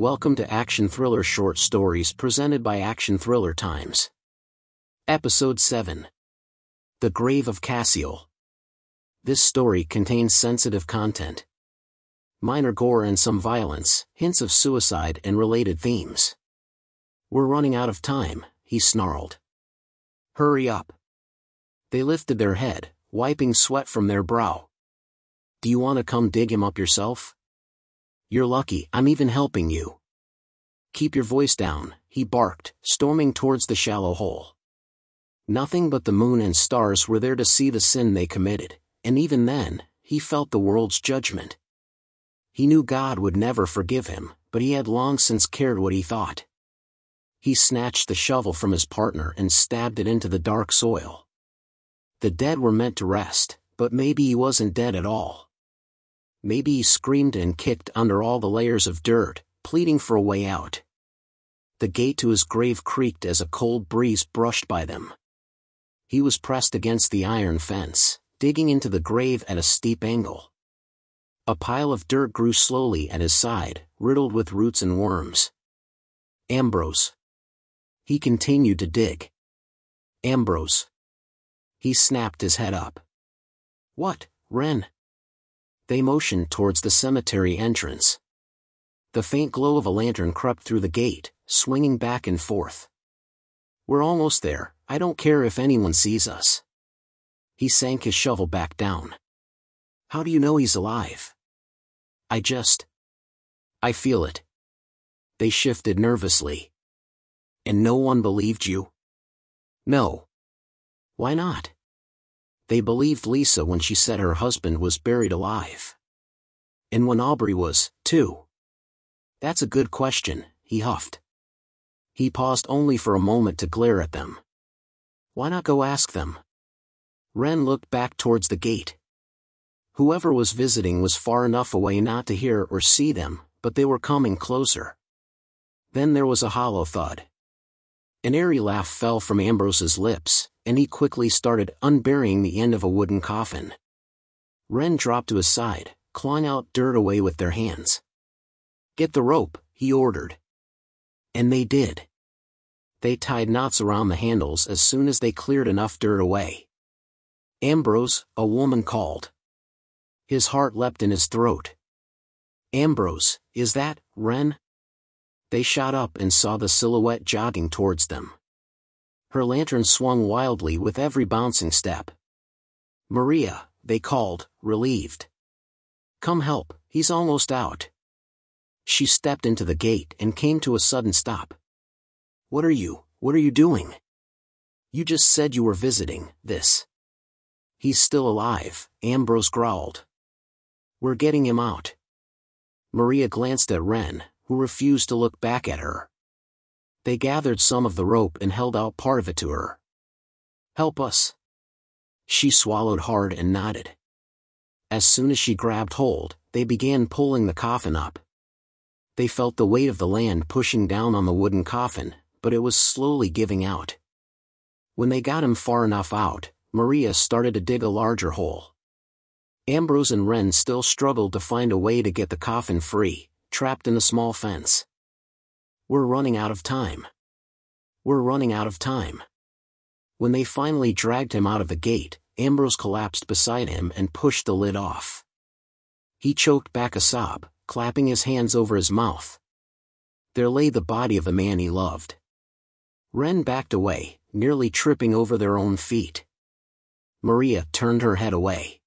Welcome to Action Thriller Short Stories presented by Action Thriller Times. Episode 7 The Grave of Cassiel. This story contains sensitive content. Minor gore and some violence, hints of suicide and related themes. We're running out of time, he snarled. Hurry up. They lifted their head, wiping sweat from their brow. Do you want to come dig him up yourself? You're lucky, I'm even helping you. Keep your voice down, he barked, storming towards the shallow hole. Nothing but the moon and stars were there to see the sin they committed, and even then, he felt the world's judgment. He knew God would never forgive him, but he had long since cared what he thought. He snatched the shovel from his partner and stabbed it into the dark soil. The dead were meant to rest, but maybe he wasn't dead at all. Maybe he screamed and kicked under all the layers of dirt, pleading for a way out. The gate to his grave creaked as a cold breeze brushed by them. He was pressed against the iron fence, digging into the grave at a steep angle. A pile of dirt grew slowly at his side, riddled with roots and worms. Ambrose. He continued to dig. Ambrose. He snapped his head up. What, Wren? They motioned towards the cemetery entrance. The faint glow of a lantern crept through the gate, swinging back and forth. We're almost there, I don't care if anyone sees us. He sank his shovel back down. How do you know he's alive? I just. I feel it. They shifted nervously. And no one believed you? No. Why not? They believed Lisa when she said her husband was buried alive. And when Aubrey was, too. That's a good question, he huffed. He paused only for a moment to glare at them. Why not go ask them? Wren looked back towards the gate. Whoever was visiting was far enough away not to hear or see them, but they were coming closer. Then there was a hollow thud. An airy laugh fell from Ambrose's lips, and he quickly started unburying the end of a wooden coffin. Wren dropped to his side, clawing out dirt away with their hands. Get the rope, he ordered. And they did. They tied knots around the handles as soon as they cleared enough dirt away. Ambrose, a woman called. His heart leapt in his throat. Ambrose, is that, Wren? They shot up and saw the silhouette jogging towards them. Her lantern swung wildly with every bouncing step. Maria, they called, relieved. Come help, he's almost out. She stepped into the gate and came to a sudden stop. What are you, what are you doing? You just said you were visiting, this. He's still alive, Ambrose growled. We're getting him out. Maria glanced at Wren, who refused to look back at her. They gathered some of the rope and held out part of it to her. Help us. She swallowed hard and nodded. As soon as she grabbed hold, they began pulling the coffin up. They felt the weight of the land pushing down on the wooden coffin, but it was slowly giving out. When they got him far enough out, Maria started to dig a larger hole. Ambrose and Wren still struggled to find a way to get the coffin free, trapped in a small fence. We're running out of time. We're running out of time. When they finally dragged him out of the gate, Ambrose collapsed beside him and pushed the lid off. He choked back a sob, clapping his hands over his mouth. There lay the body of the man he loved. Wren backed away, nearly tripping over their own feet. Maria turned her head away.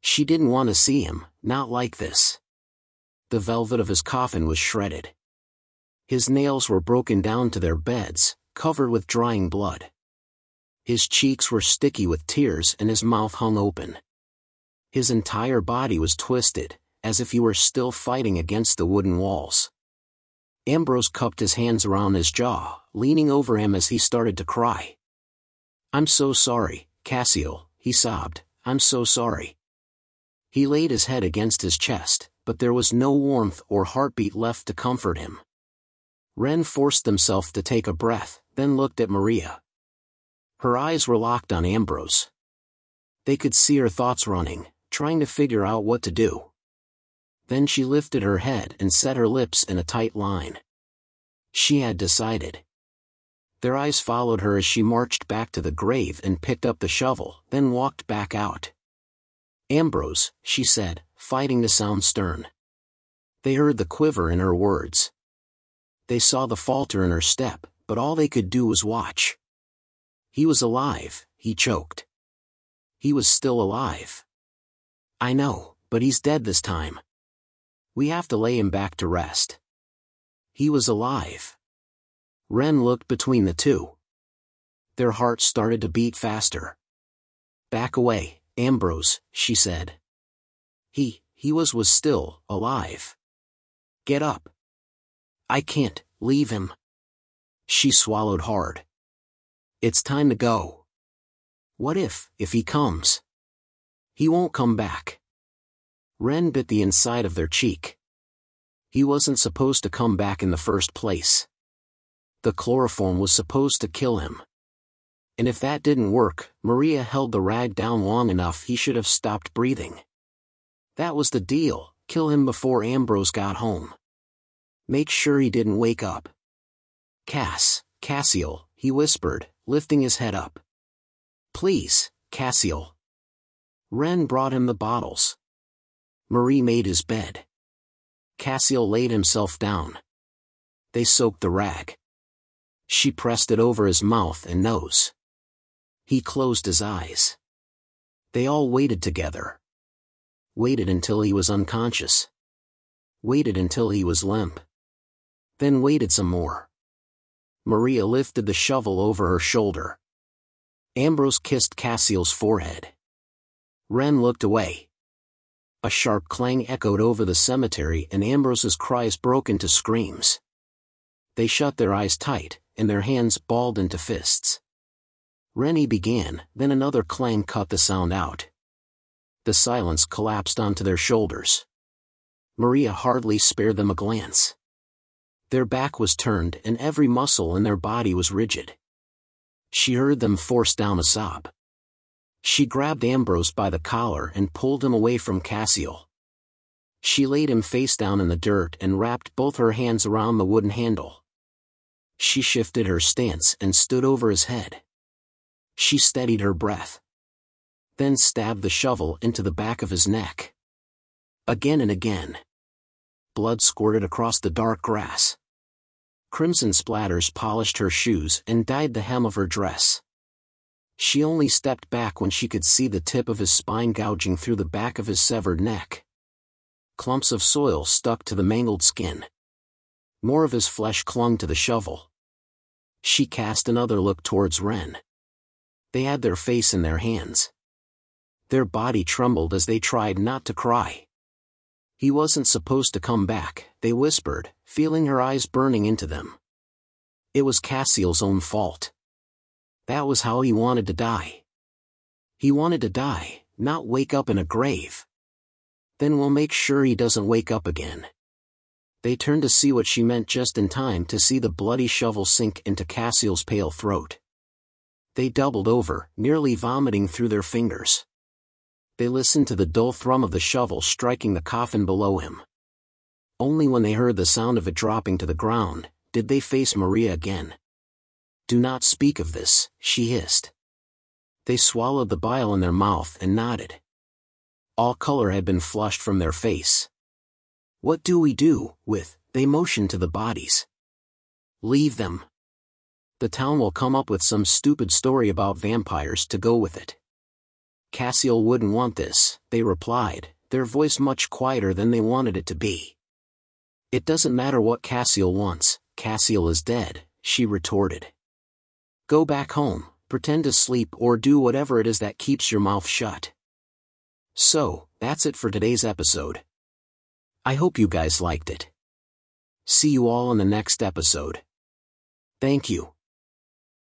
She didn't want to see him, not like this. The velvet of his coffin was shredded. His nails were broken down to their beds, covered with drying blood. His cheeks were sticky with tears and his mouth hung open. His entire body was twisted, as if he were still fighting against the wooden walls. Ambrose cupped his hands around his jaw, leaning over him as he started to cry. I'm so sorry, Cassiel, he sobbed, I'm so sorry. He laid his head against his chest, but there was no warmth or heartbeat left to comfort him. Wren forced himself to take a breath, then looked at Maria. Her eyes were locked on Ambrose. They could see her thoughts running, trying to figure out what to do. Then she lifted her head and set her lips in a tight line. She had decided. Their eyes followed her as she marched back to the grave and picked up the shovel, then walked back out. Ambrose, she said, fighting to sound stern. They heard the quiver in her words. They saw the falter in her step, but all they could do was watch. He was alive, he choked. He was still alive. I know, but he's dead this time. We have to lay him back to rest. He was alive. Wren looked between the two. Their hearts started to beat faster. Back away, Ambrose, she said. He, he was was still, alive. Get up. I can't, leave him. She swallowed hard. It's time to go. What if, if he comes? He won't come back. Wren bit the inside of their cheek. He wasn't supposed to come back in the first place. The chloroform was supposed to kill him. And if that didn't work, Maria held the rag down long enough he should have stopped breathing. That was the deal, kill him before Ambrose got home. Make sure he didn't wake up. Cass, Cassiel, he whispered, lifting his head up. Please, Cassiel. Wren brought him the bottles. Marie made his bed. Cassiel laid himself down. They soaked the rag. She pressed it over his mouth and nose. He closed his eyes. They all waited together. Waited until he was unconscious. Waited until he was limp. Then waited some more. Maria lifted the shovel over her shoulder. Ambrose kissed Cassiel's forehead. Wren looked away. A sharp clang echoed over the cemetery and Ambrose's cries broke into screams. They shut their eyes tight, and their hands balled into fists. Rennie began, then another clang cut the sound out. The silence collapsed onto their shoulders. Maria hardly spared them a glance. Their back was turned and every muscle in their body was rigid. She heard them force down a sob. She grabbed Ambrose by the collar and pulled him away from Cassiel. She laid him face down in the dirt and wrapped both her hands around the wooden handle. She shifted her stance and stood over his head. She steadied her breath. Then stabbed the shovel into the back of his neck. Again and again. Blood squirted across the dark grass. Crimson splatters polished her shoes and dyed the hem of her dress. She only stepped back when she could see the tip of his spine gouging through the back of his severed neck. Clumps of soil stuck to the mangled skin. More of his flesh clung to the shovel. She cast another look towards Wren. They had their face in their hands. Their body trembled as they tried not to cry. He wasn't supposed to come back, they whispered, feeling her eyes burning into them. It was Cassiel's own fault. That was how he wanted to die. He wanted to die, not wake up in a grave. Then we'll make sure he doesn't wake up again. They turned to see what she meant just in time to see the bloody shovel sink into Cassiel's pale throat. They doubled over, nearly vomiting through their fingers. They listened to the dull thrum of the shovel striking the coffin below him. Only when they heard the sound of it dropping to the ground, did they face Maria again. Do not speak of this, she hissed. They swallowed the bile in their mouth and nodded. All color had been flushed from their face. What do we do, with, they motioned to the bodies. Leave them. The town will come up with some stupid story about vampires to go with it. Cassiel wouldn't want this, they replied, their voice much quieter than they wanted it to be. It doesn't matter what Cassiel wants, Cassiel is dead, she retorted. Go back home, pretend to sleep or do whatever it is that keeps your mouth shut. So, that's it for today's episode. I hope you guys liked it. See you all in the next episode. Thank you.